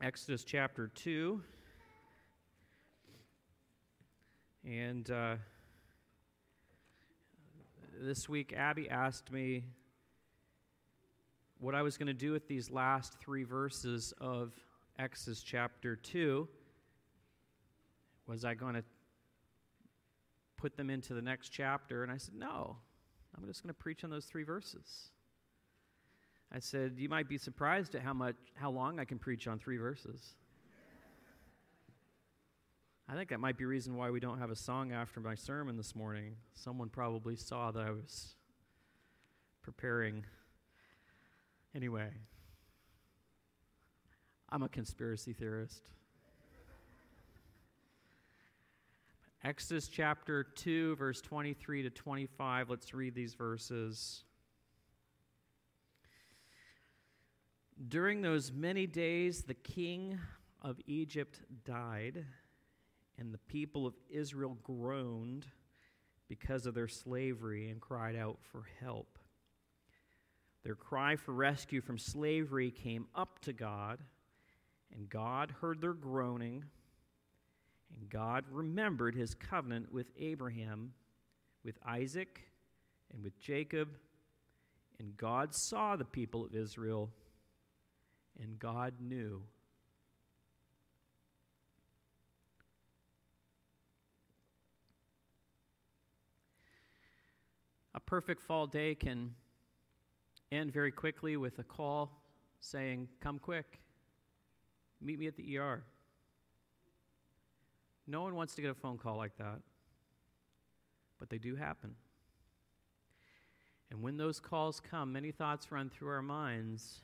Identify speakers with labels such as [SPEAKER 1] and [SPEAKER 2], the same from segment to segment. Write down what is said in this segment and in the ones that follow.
[SPEAKER 1] Exodus chapter 2. And uh, this week, Abby asked me what I was going to do with these last three verses of Exodus chapter 2. Was I going to put them into the next chapter? And I said, no, I'm just going to preach on those three verses. I said, You might be surprised at how much how long I can preach on three verses. I think that might be reason why we don't have a song after my sermon this morning. Someone probably saw that I was preparing. Anyway, I'm a conspiracy theorist. Exodus chapter 2, verse 23 to 25. Let's read these verses. During those many days, the king of Egypt died, and the people of Israel groaned because of their slavery and cried out for help. Their cry for rescue from slavery came up to God, and God heard their groaning, and God remembered his covenant with Abraham, with Isaac, and with Jacob, and God saw the people of Israel and God knew. A perfect fall day can end very quickly with a call saying, Come quick, meet me at the ER. No one wants to get a phone call like that, but they do happen. And when those calls come, many thoughts run through our minds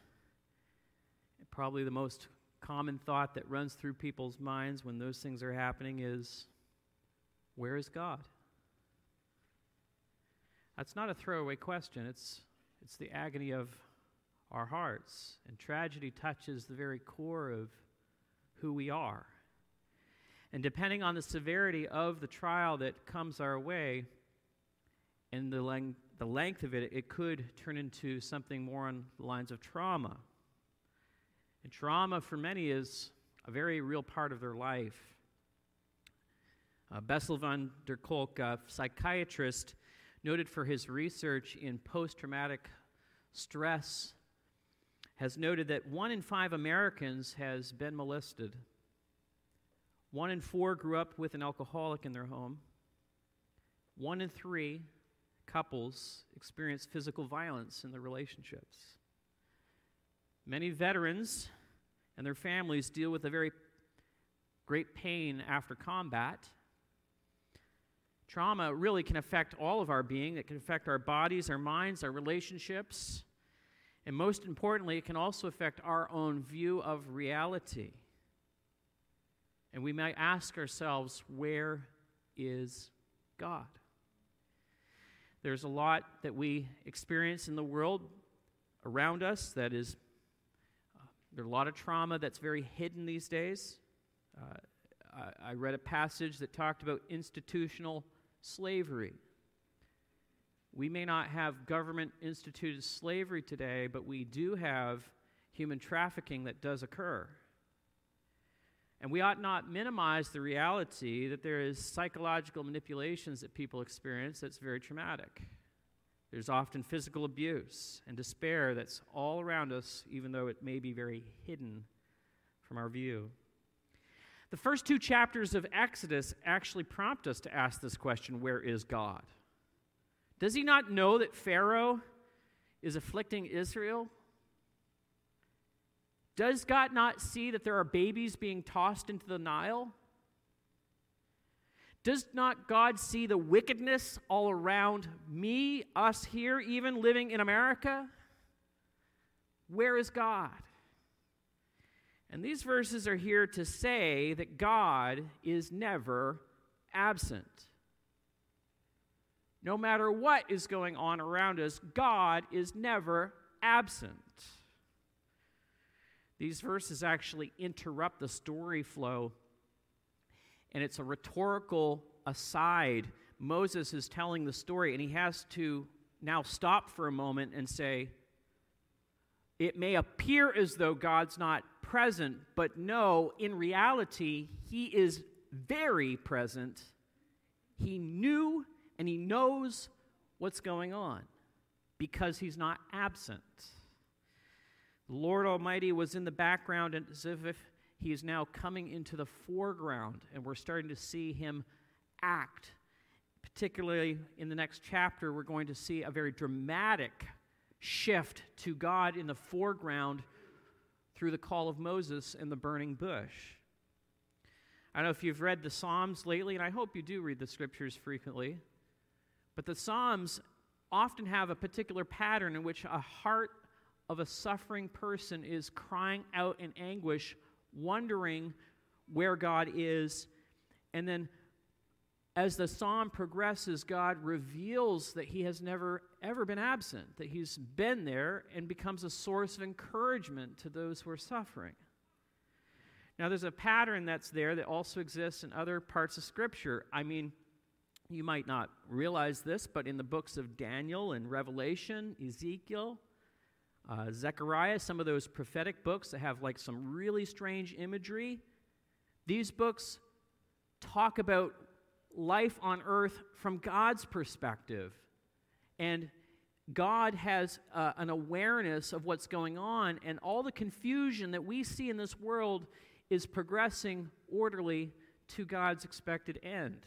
[SPEAKER 1] probably the most common thought that runs through people's minds when those things are happening is where is God? That's not a throwaway question. It's, it's the agony of our hearts. And tragedy touches the very core of who we are. And depending on the severity of the trial that comes our way and the, length, the length of it, it could turn into something more on the lines of trauma. Trauma for many is a very real part of their life. Uh, Bessel van der Kolk, a psychiatrist noted for his research in post traumatic stress, has noted that one in five Americans has been molested. One in four grew up with an alcoholic in their home. One in three couples experience physical violence in their relationships. Many veterans and their families deal with a very great pain after combat. Trauma really can affect all of our being. It can affect our bodies, our minds, our relationships. And most importantly, it can also affect our own view of reality. And we might ask ourselves, where is God? There's a lot that we experience in the world around us that is there's a lot of trauma that's very hidden these days. Uh, I, I read a passage that talked about institutional slavery. We may not have government instituted slavery today, but we do have human trafficking that does occur. And we ought not minimize the reality that there is psychological manipulations that people experience that's very traumatic. There's often physical abuse and despair that's all around us, even though it may be very hidden from our view. The first two chapters of Exodus actually prompt us to ask this question where is God? Does he not know that Pharaoh is afflicting Israel? Does God not see that there are babies being tossed into the Nile? Does not God see the wickedness all around me, us here, even living in America? Where is God? And these verses are here to say that God is never absent. No matter what is going on around us, God is never absent. These verses actually interrupt the story flow and it's a rhetorical aside. Moses is telling the story, and he has to now stop for a moment and say, It may appear as though God's not present, but no, in reality, he is very present. He knew and he knows what's going on because he's not absent. The Lord Almighty was in the background as if he is now coming into the foreground, and we're starting to see him act. Particularly in the next chapter, we're going to see a very dramatic shift to God in the foreground through the call of Moses in the burning bush. I don't know if you've read the Psalms lately, and I hope you do read the scriptures frequently, but the Psalms often have a particular pattern in which a heart of a suffering person is crying out in anguish, wondering where God is, and then as the psalm progresses, God reveals that He has never, ever been absent, that He's been there and becomes a source of encouragement to those who are suffering. Now, there's a pattern that's there that also exists in other parts of Scripture. I mean, you might not realize this, but in the books of Daniel and Revelation, Ezekiel, uh, Zechariah, some of those prophetic books that have like some really strange imagery, these books talk about life on earth from God's perspective. And God has uh, an awareness of what's going on, and all the confusion that we see in this world is progressing orderly to God's expected end.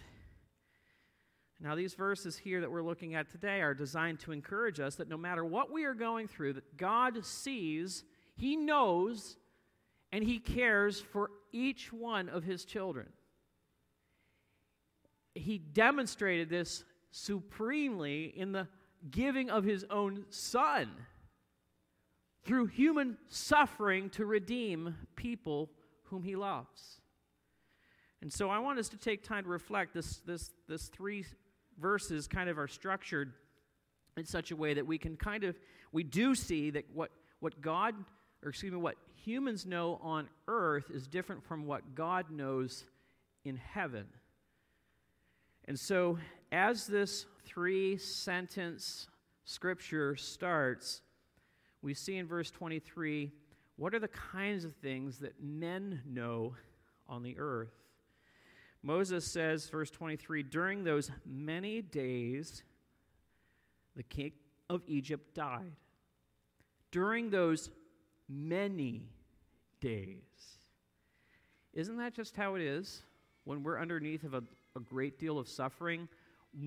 [SPEAKER 1] Now, these verses here that we're looking at today are designed to encourage us that no matter what we are going through, that God sees, He knows, and He cares for each one of His children he demonstrated this supremely in the giving of his own son through human suffering to redeem people whom he loves. And so I want us to take time to reflect. This, this, this three verses kind of are structured in such a way that we can kind of, we do see that what, what God, or excuse me, what humans know on earth is different from what God knows in heaven. And so, as this three sentence scripture starts, we see in verse 23 what are the kinds of things that men know on the earth? Moses says, verse 23, during those many days, the king of Egypt died. During those many days. Isn't that just how it is when we're underneath of a a great deal of suffering,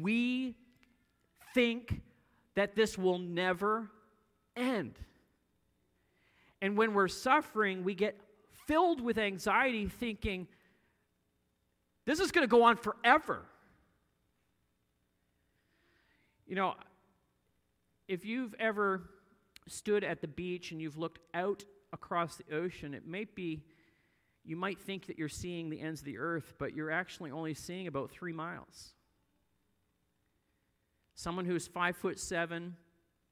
[SPEAKER 1] we think that this will never end. And when we're suffering, we get filled with anxiety thinking, this is going to go on forever. You know, if you've ever stood at the beach and you've looked out across the ocean, it may be you might think that you're seeing the ends of the earth, but you're actually only seeing about three miles. Someone who's five foot seven,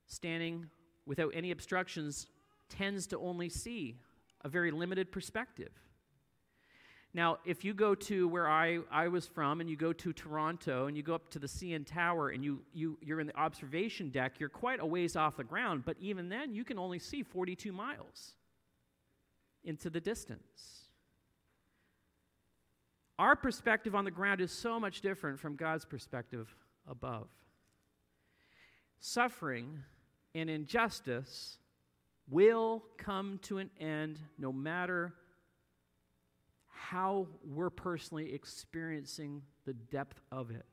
[SPEAKER 1] standing without any obstructions, tends to only see a very limited perspective. Now, if you go to where I, I was from and you go to Toronto and you go up to the CN Tower and you, you, you're in the observation deck, you're quite a ways off the ground, but even then, you can only see 42 miles into the distance. Our perspective on the ground is so much different from God's perspective above. Suffering and injustice will come to an end no matter how we're personally experiencing the depth of it.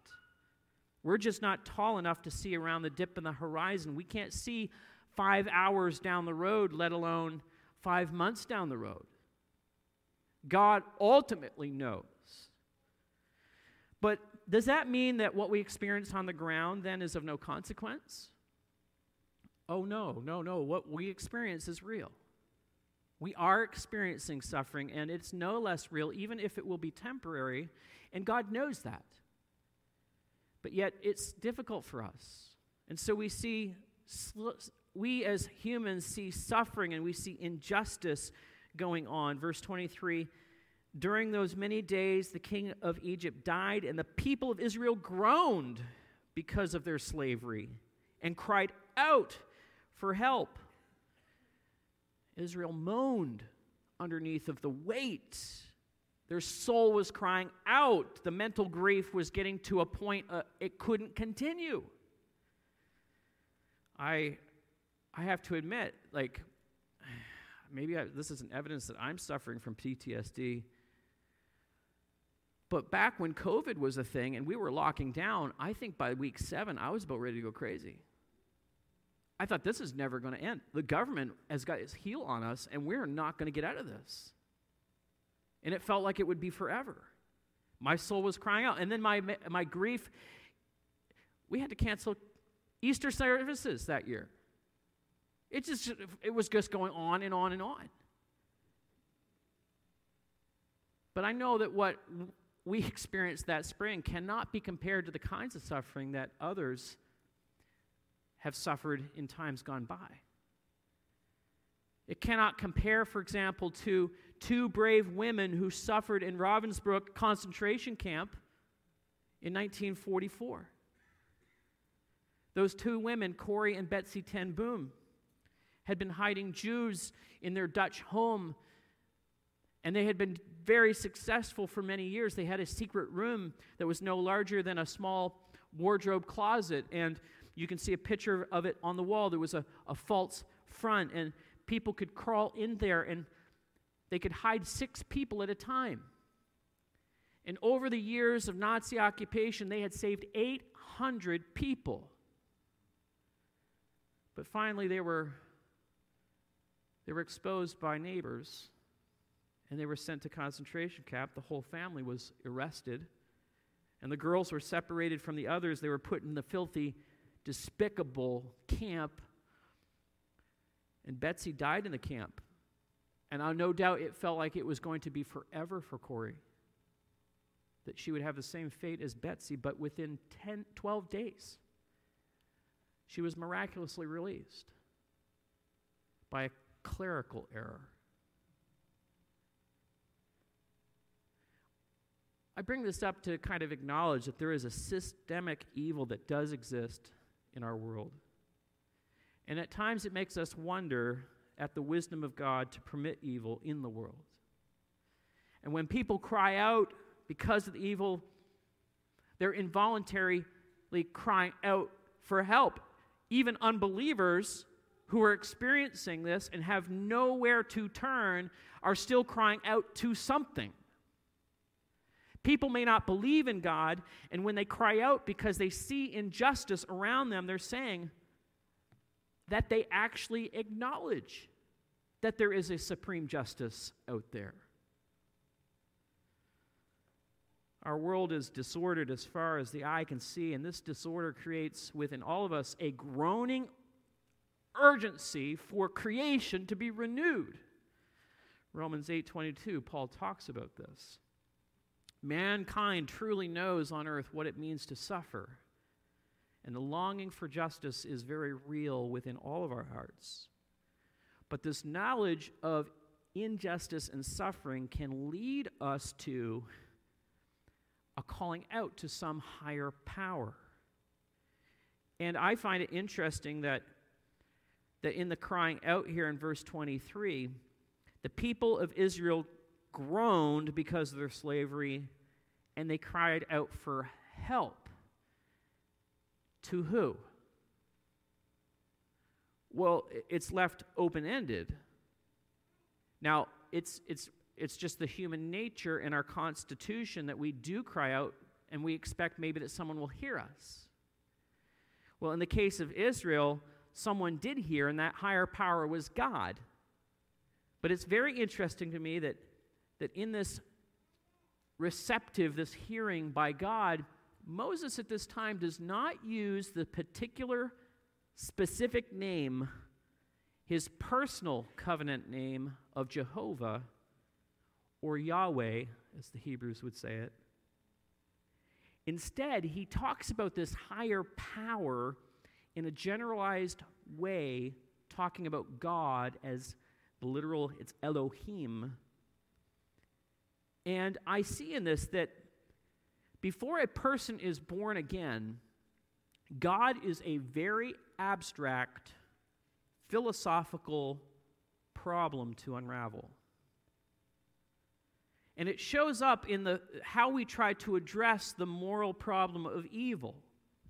[SPEAKER 1] We're just not tall enough to see around the dip in the horizon. We can't see five hours down the road, let alone five months down the road. God ultimately knows. But does that mean that what we experience on the ground then is of no consequence? Oh, no, no, no. What we experience is real. We are experiencing suffering, and it's no less real, even if it will be temporary, and God knows that. But yet, it's difficult for us. And so we see, we as humans see suffering and we see injustice going on. Verse 23 during those many days, the king of Egypt died, and the people of Israel groaned because of their slavery and cried out for help. Israel moaned underneath of the weight. Their soul was crying out. The mental grief was getting to a point uh, it couldn't continue. I, I have to admit, like, maybe I, this is an evidence that I'm suffering from PTSD. But back when COVID was a thing and we were locking down, I think by week seven, I was about ready to go crazy. I thought this is never going to end. The government has got its heel on us, and we're not going to get out of this. And it felt like it would be forever. My soul was crying out. And then my, my grief, we had to cancel Easter services that year. It just it was just going on and on and on. But I know that what we experienced that spring cannot be compared to the kinds of suffering that others have suffered in times gone by. It cannot compare, for example, to two brave women who suffered in Ravensbrück concentration camp in 1944. Those two women, Corrie and Betsie ten Boom, had been hiding Jews in their Dutch home, and they had been very successful for many years. They had a secret room that was no larger than a small wardrobe closet, and you can see a picture of it on the wall. There was a, a false front, and people could crawl in there and they could hide six people at a time. And over the years of Nazi occupation, they had saved 800 people. But finally, they were, they were exposed by neighbors and they were sent to concentration camp. The whole family was arrested. And the girls were separated from the others. They were put in the filthy despicable camp. And Betsie died in the camp. And I no doubt it felt like it was going to be forever for Corrie, That she would have the same fate as Betsie, but within 10, 12 days, she was miraculously released by a clerical error. I bring this up to kind of acknowledge that there is a systemic evil that does exist in our world. And at times it makes us wonder at the wisdom of God to permit evil in the world. And when people cry out because of the evil, they're involuntarily crying out for help. Even unbelievers who are experiencing this and have nowhere to turn are still crying out to something. People may not believe in God, and when they cry out because they see injustice around them, they're saying that they actually acknowledge that there is a supreme justice out there. Our world is disordered as far as the eye can see, and this disorder creates within all of us a groaning urgency for creation to be renewed. Romans 8:22 Paul talks about this. Mankind truly knows on earth what it means to suffer. And the longing for justice is very real within all of our hearts. But this knowledge of injustice and suffering can lead us to a calling out to some higher power. And I find it interesting that, that in the crying out here in verse 23, the people of Israel groaned because of their slavery, and they cried out for help. To who? Well, it's left open ended. Now, it's, it's, it's just the human nature in our constitution that we do cry out and we expect maybe that someone will hear us. Well, in the case of Israel, someone did hear, and that higher power was God. But it's very interesting to me that that in this receptive, this hearing by God, Moses at this time does not use the particular specific name, his personal covenant name of Jehovah or Yahweh, as the Hebrews would say it. Instead, he talks about this higher power in a generalized way, talking about God as the literal, it's Elohim, and I see in this that before a person is born again, God is a very abstract, philosophical problem to unravel. And it shows up in the, how we try to address the moral problem of evil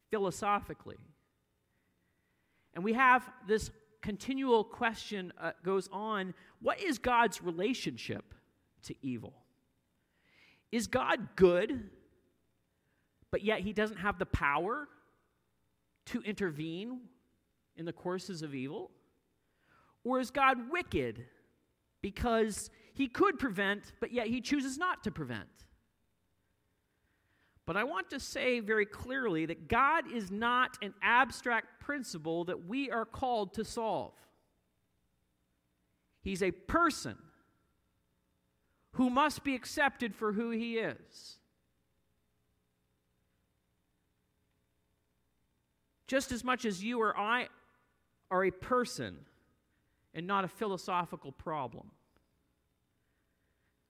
[SPEAKER 1] philosophically. And we have this continual question uh, goes on what is God's relationship to evil? Is God good, but yet he doesn't have the power to intervene in the courses of evil? Or is God wicked because he could prevent, but yet he chooses not to prevent? But I want to say very clearly that God is not an abstract principle that we are called to solve. He's a person who must be accepted for who he is. Just as much as you or I are a person and not a philosophical problem.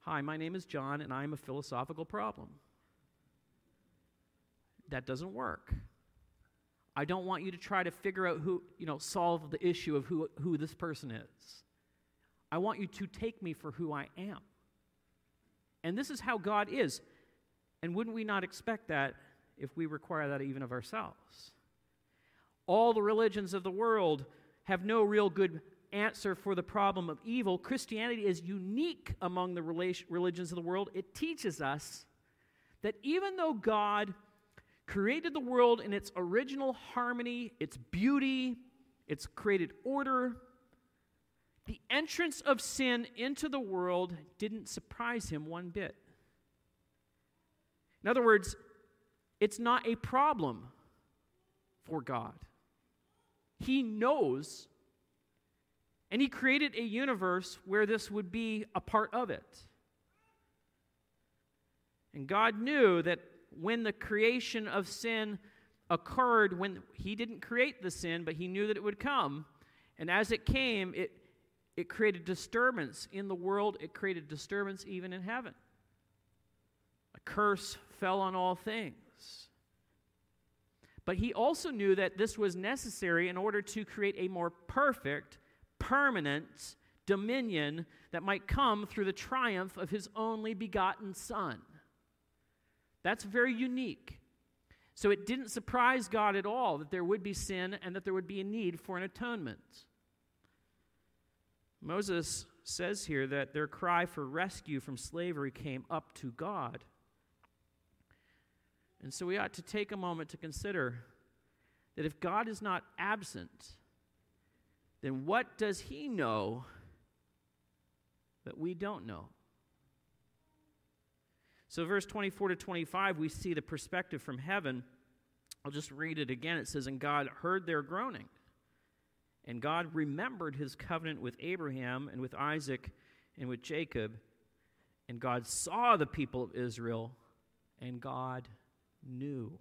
[SPEAKER 1] Hi, my name is John, and I'm a philosophical problem. That doesn't work. I don't want you to try to figure out who, you know, solve the issue of who, who this person is. I want you to take me for who I am. And this is how God is. And wouldn't we not expect that if we require that even of ourselves? All the religions of the world have no real good answer for the problem of evil. Christianity is unique among the religions of the world. It teaches us that even though God created the world in its original harmony, its beauty, its created order, the entrance of sin into the world didn't surprise him one bit. In other words, it's not a problem for God. He knows, and He created a universe where this would be a part of it. And God knew that when the creation of sin occurred, when He didn't create the sin, but He knew that it would come, and as it came, it, it created disturbance in the world, it created disturbance even in heaven. A curse fell on all things. But he also knew that this was necessary in order to create a more perfect, permanent dominion that might come through the triumph of his only begotten Son. That's very unique. So it didn't surprise God at all that there would be sin and that there would be a need for an atonement. Moses says here that their cry for rescue from slavery came up to God. And so we ought to take a moment to consider that if God is not absent, then what does he know that we don't know? So, verse 24 to 25, we see the perspective from heaven. I'll just read it again. It says, And God heard their groaning, and God remembered his covenant with Abraham and with Isaac and with Jacob. And God saw the people of Israel, and God knew.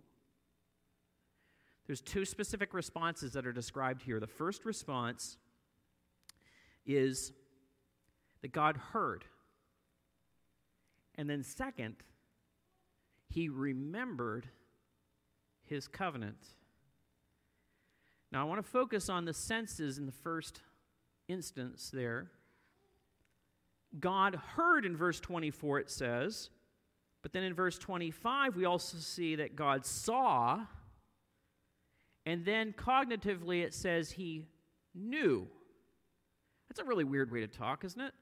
[SPEAKER 1] There's two specific responses that are described here. The first response is that God heard. And then, second, he remembered his covenant. Now, I want to focus on the senses in the first instance there. God heard in verse 24, it says, but then in verse 25, we also see that God saw, and then cognitively it says he knew. That's a really weird way to talk, isn't it?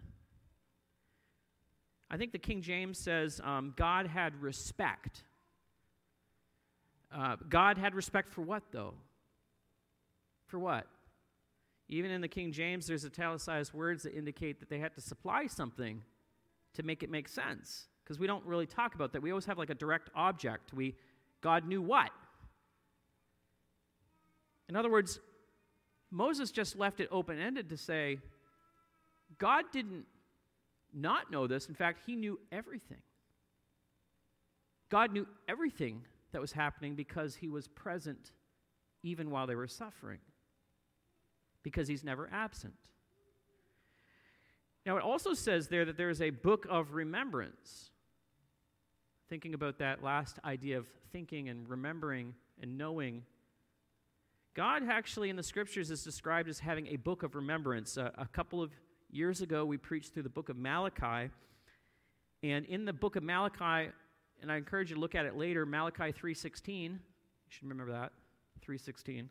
[SPEAKER 1] I think the King James says um, God had respect. Uh, God had respect for what, though? For what? Even in the King James, there's italicized words that indicate that they had to supply something to make it make sense because we don't really talk about that. We always have like a direct object. We God knew what? In other words, Moses just left it open-ended to say God didn't not know this. In fact, he knew everything. God knew everything that was happening because he was present even while they were suffering. Because he's never absent. Now, it also says there that there is a book of remembrance thinking about that last idea of thinking and remembering and knowing. God actually in the scriptures is described as having a book of remembrance. Uh, a couple of years ago, we preached through the book of Malachi, And in the book of Malachi, and I encourage you to look at it later, Malachi 3:16, you should remember that, 3:16.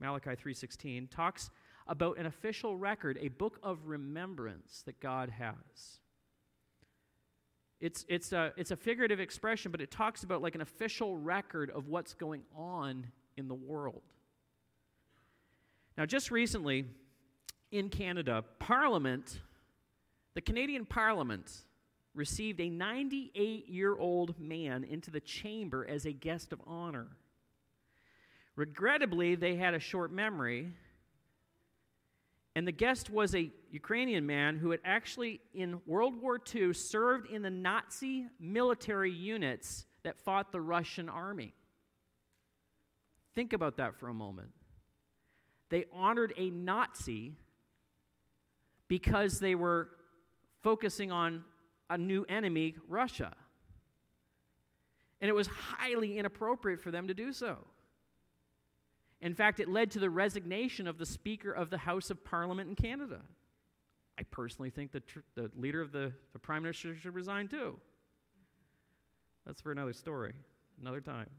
[SPEAKER 1] Malachi 3:16 talks about an official record, a book of remembrance that God has. It's, it's, a, it's a figurative expression, but it talks about like an official record of what's going on in the world. Now, just recently in Canada, Parliament, the Canadian Parliament, received a 98 year old man into the chamber as a guest of honor. Regrettably, they had a short memory and the guest was a Ukrainian man who had actually, in World War II, served in the Nazi military units that fought the Russian army. Think about that for a moment. They honored a Nazi because they were focusing on a new enemy, Russia. And it was highly inappropriate for them to do so. In fact, it led to the resignation of the Speaker of the House of Parliament in Canada. I personally think that tr- the leader of the, the Prime Minister should resign too. That's for another story, another time.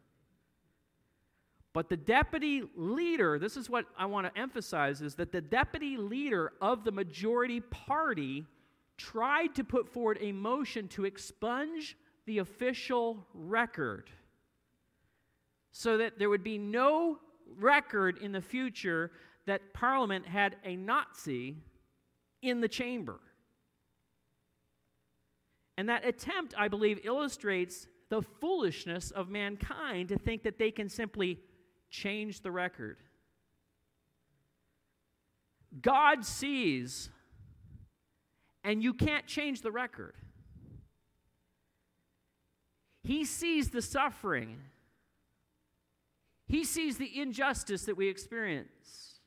[SPEAKER 1] But the deputy leader, this is what I want to emphasize, is that the deputy leader of the majority party tried to put forward a motion to expunge the official record so that there would be no record in the future that Parliament had a Nazi in the chamber. And that attempt, I believe, illustrates the foolishness of mankind to think that they can simply change the record. God sees, and you can't change the record. He sees the suffering he sees the injustice that we experience.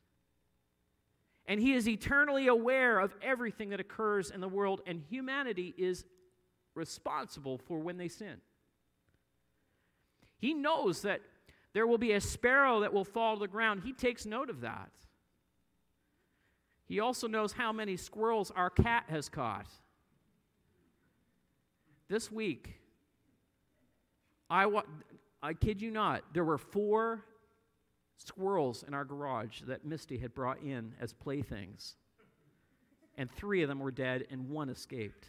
[SPEAKER 1] And He is eternally aware of everything that occurs in the world, and humanity is responsible for when they sin. He knows that there will be a sparrow that will fall to the ground. He takes note of that. He also knows how many squirrels our cat has caught. This week, I, wa- I kid you not, there were four squirrels in our garage that Misty had brought in as playthings. And three of them were dead, and one escaped.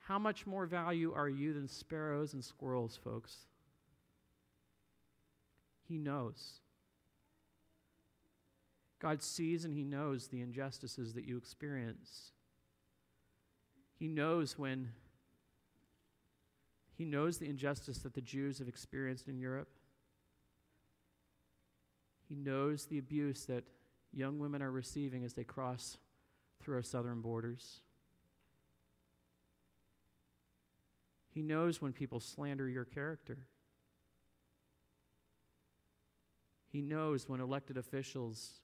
[SPEAKER 1] How much more value are you than sparrows and squirrels, folks? He knows. God sees and He knows the injustices that you experience. He knows when he knows the injustice that the Jews have experienced in Europe. He knows the abuse that young women are receiving as they cross through our southern borders. He knows when people slander your character. He knows when elected officials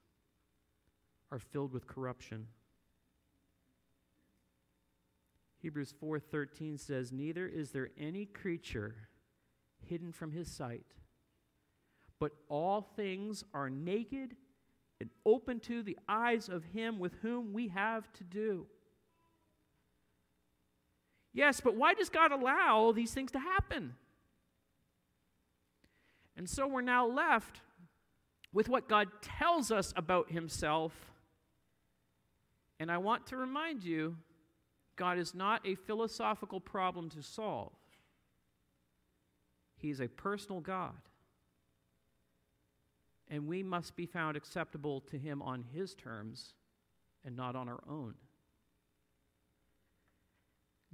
[SPEAKER 1] are filled with corruption. Hebrews 4:13 says, "Neither is there any creature hidden from his sight, but all things are naked and open to the eyes of him with whom we have to do." Yes, but why does God allow these things to happen? And so we're now left with what God tells us about himself. And I want to remind you God is not a philosophical problem to solve, He is a personal God. And we must be found acceptable to Him on His terms and not on our own.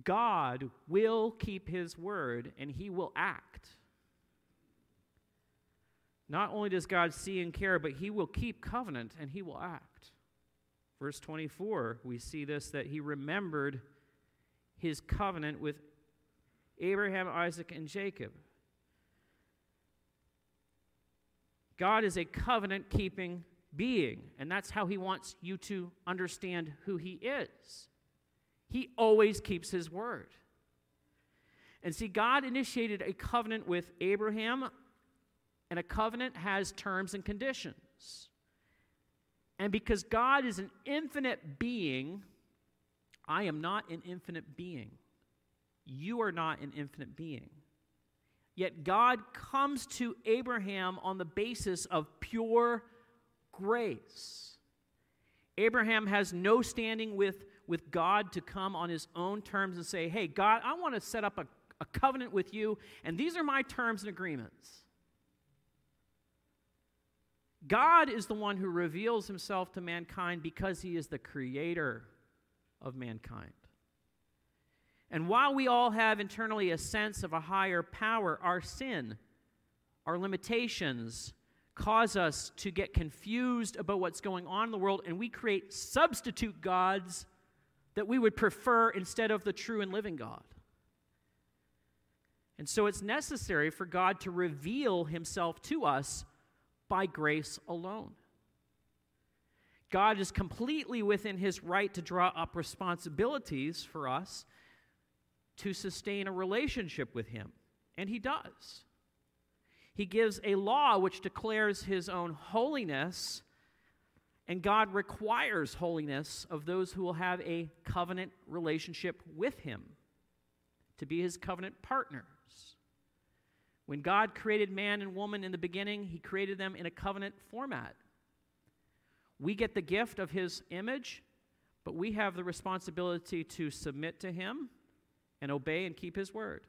[SPEAKER 1] God will keep His word and He will act. Not only does God see and care, but He will keep covenant and He will act. Verse 24, we see this that he remembered his covenant with Abraham, Isaac, and Jacob. God is a covenant keeping being, and that's how he wants you to understand who he is. He always keeps his word. And see, God initiated a covenant with Abraham, and a covenant has terms and conditions. And because God is an infinite being, I am not an infinite being. You are not an infinite being. Yet God comes to Abraham on the basis of pure grace. Abraham has no standing with, with God to come on his own terms and say, Hey, God, I want to set up a, a covenant with you, and these are my terms and agreements. God is the one who reveals himself to mankind because he is the creator of mankind. And while we all have internally a sense of a higher power, our sin, our limitations, cause us to get confused about what's going on in the world, and we create substitute gods that we would prefer instead of the true and living God. And so it's necessary for God to reveal himself to us by grace alone. God is completely within his right to draw up responsibilities for us to sustain a relationship with him, and he does. He gives a law which declares his own holiness, and God requires holiness of those who will have a covenant relationship with him to be his covenant partners. When God created man and woman in the beginning, he created them in a covenant format. We get the gift of his image, but we have the responsibility to submit to him and obey and keep his word.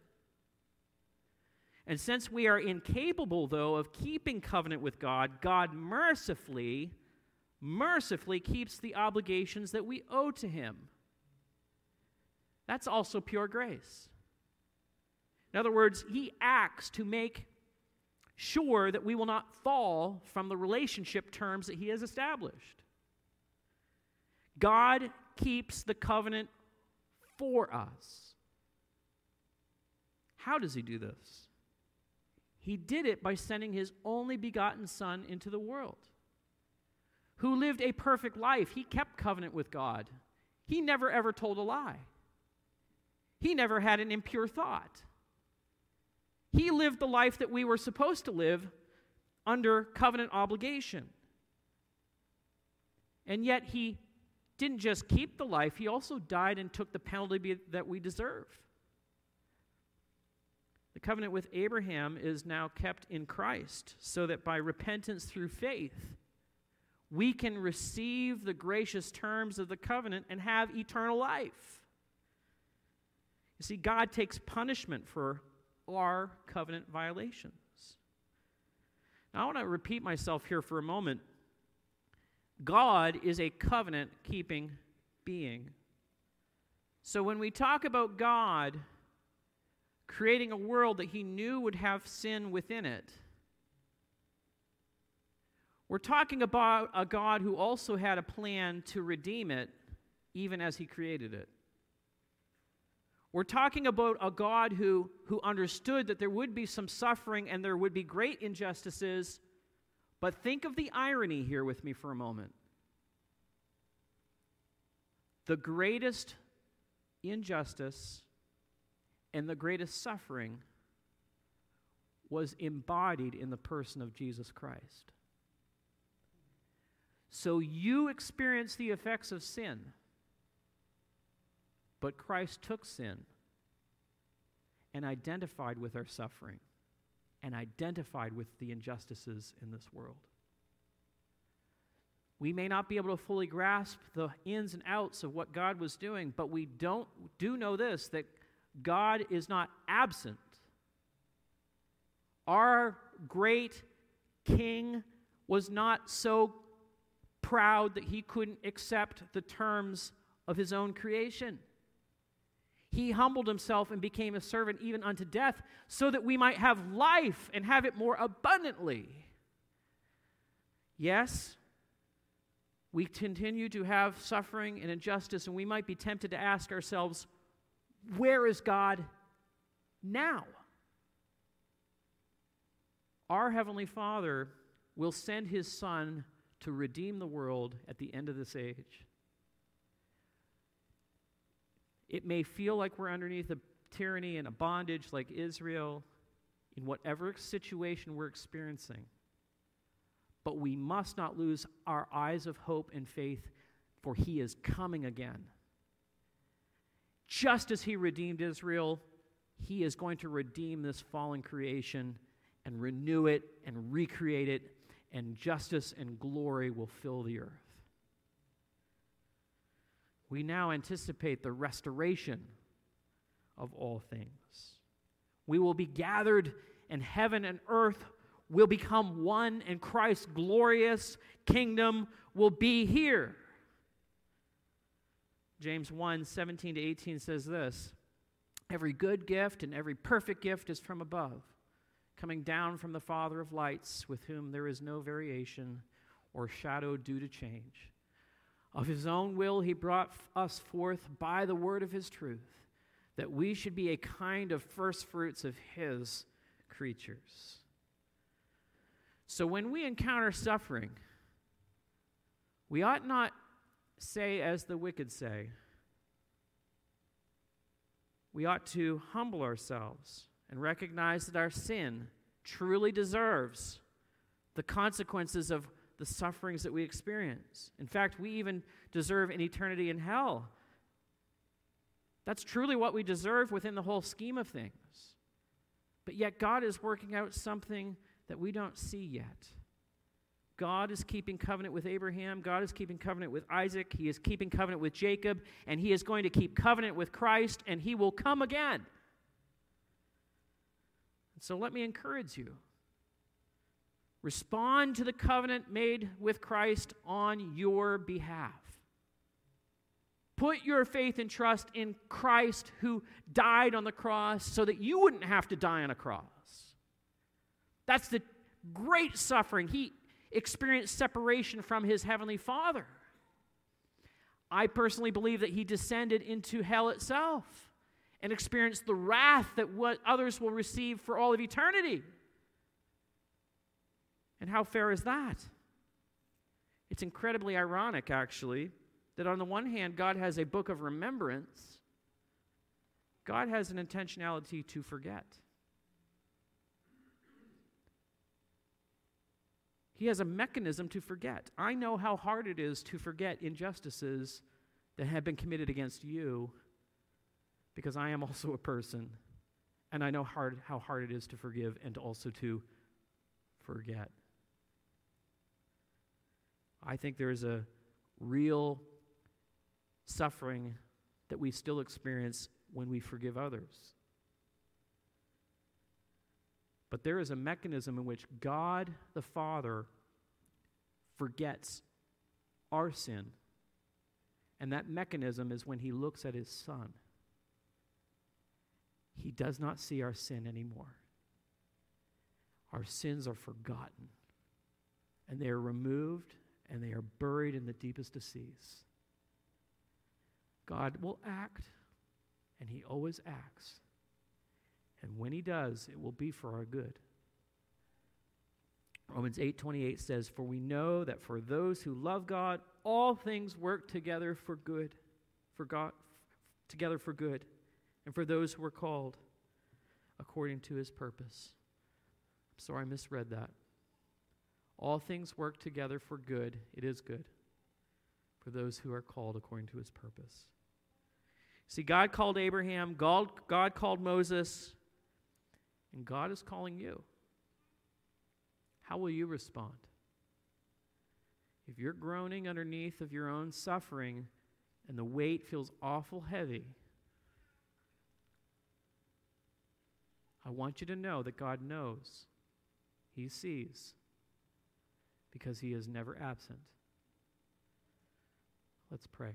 [SPEAKER 1] And since we are incapable, though, of keeping covenant with God, God mercifully, mercifully keeps the obligations that we owe to him. That's also pure grace. In other words, he acts to make sure that we will not fall from the relationship terms that he has established. God keeps the covenant for us. How does he do this? He did it by sending his only begotten Son into the world, who lived a perfect life. He kept covenant with God. He never ever told a lie, he never had an impure thought. He lived the life that we were supposed to live under covenant obligation. And yet, he didn't just keep the life, he also died and took the penalty that we deserve. The covenant with Abraham is now kept in Christ, so that by repentance through faith, we can receive the gracious terms of the covenant and have eternal life. You see, God takes punishment for our covenant violations. Now, I want to repeat myself here for a moment. God is a covenant keeping being. So when we talk about God, creating a world that he knew would have sin within it. We're talking about a God who also had a plan to redeem it, even as he created it. We're talking about a God who, who understood that there would be some suffering and there would be great injustices. But think of the irony here with me for a moment. The greatest injustice and the greatest suffering was embodied in the person of Jesus Christ. So you experience the effects of sin, but Christ took sin and identified with our suffering and identified with the injustices in this world. We may not be able to fully grasp the ins and outs of what God was doing, but we don't do know this that God is not absent. Our great king was not so proud that he couldn't accept the terms of his own creation. He humbled himself and became a servant even unto death, so that we might have life and have it more abundantly. Yes, we continue to have suffering and injustice, and we might be tempted to ask ourselves, where is God now? Our Heavenly Father will send His Son to redeem the world at the end of this age. It may feel like we're underneath a tyranny and a bondage like Israel in whatever situation we're experiencing. But we must not lose our eyes of hope and faith, for He is coming again. just as he redeemed Israel, he is going to redeem this fallen creation and renew it and recreate it, and justice and glory will fill the earth. We now anticipate the restoration of all things. We will be gathered, and heaven and earth will become one, and Christ's glorious kingdom will be here. James 1 17 to 18 says this Every good gift and every perfect gift is from above, coming down from the Father of lights, with whom there is no variation or shadow due to change. Of his own will, he brought us forth by the word of his truth, that we should be a kind of first fruits of his creatures. So when we encounter suffering, we ought not say as the wicked say. We ought to humble ourselves and recognize that our sin truly deserves the consequences of the sufferings that we experience. In fact, we even deserve an eternity in hell. That's truly what we deserve within the whole scheme of things. But yet, God is working out something that we don't see yet. God is keeping covenant with Abraham. God is keeping covenant with Isaac. He is keeping covenant with Jacob. And he is going to keep covenant with Christ, and he will come again. So let me encourage you. Respond to the covenant made with Christ on your behalf. Put your faith and trust in Christ who died on the cross so that you wouldn't have to die on a cross. That's the great suffering. He experienced separation from his heavenly Father. I personally believe that he descended into hell itself and experienced the wrath that what others will receive for all of eternity. And how fair is that? It's incredibly ironic, actually, that on the one hand, God has a book of remembrance, God has an intentionality to forget. He has a mechanism to forget. I know how hard it is to forget injustices that have been committed against you because I am also a person. And I know hard, how hard it is to forgive and also to forget. I think there is a real suffering that we still experience when we forgive others. But there is a mechanism in which God the Father forgets our sin. And that mechanism is when he looks at his son. He does not see our sin anymore. Our sins are forgotten, and they are removed, are buried in the deepest of seas. God will act, and he always acts and when he does, it will be for our good. Romans 8:28 says, "For we know that for those who love God, all things work together for good, for God together for good, and for those who are called according to his purpose." I'm sorry I misread that. All things work together for good. It is good for those who are called according to his purpose. See, God called Abraham, God, God called Moses, and God is calling you. How will you respond? If you're groaning underneath of your own suffering and the weight feels awful heavy, I want you to know that God knows. He sees because he is never absent. Let's pray.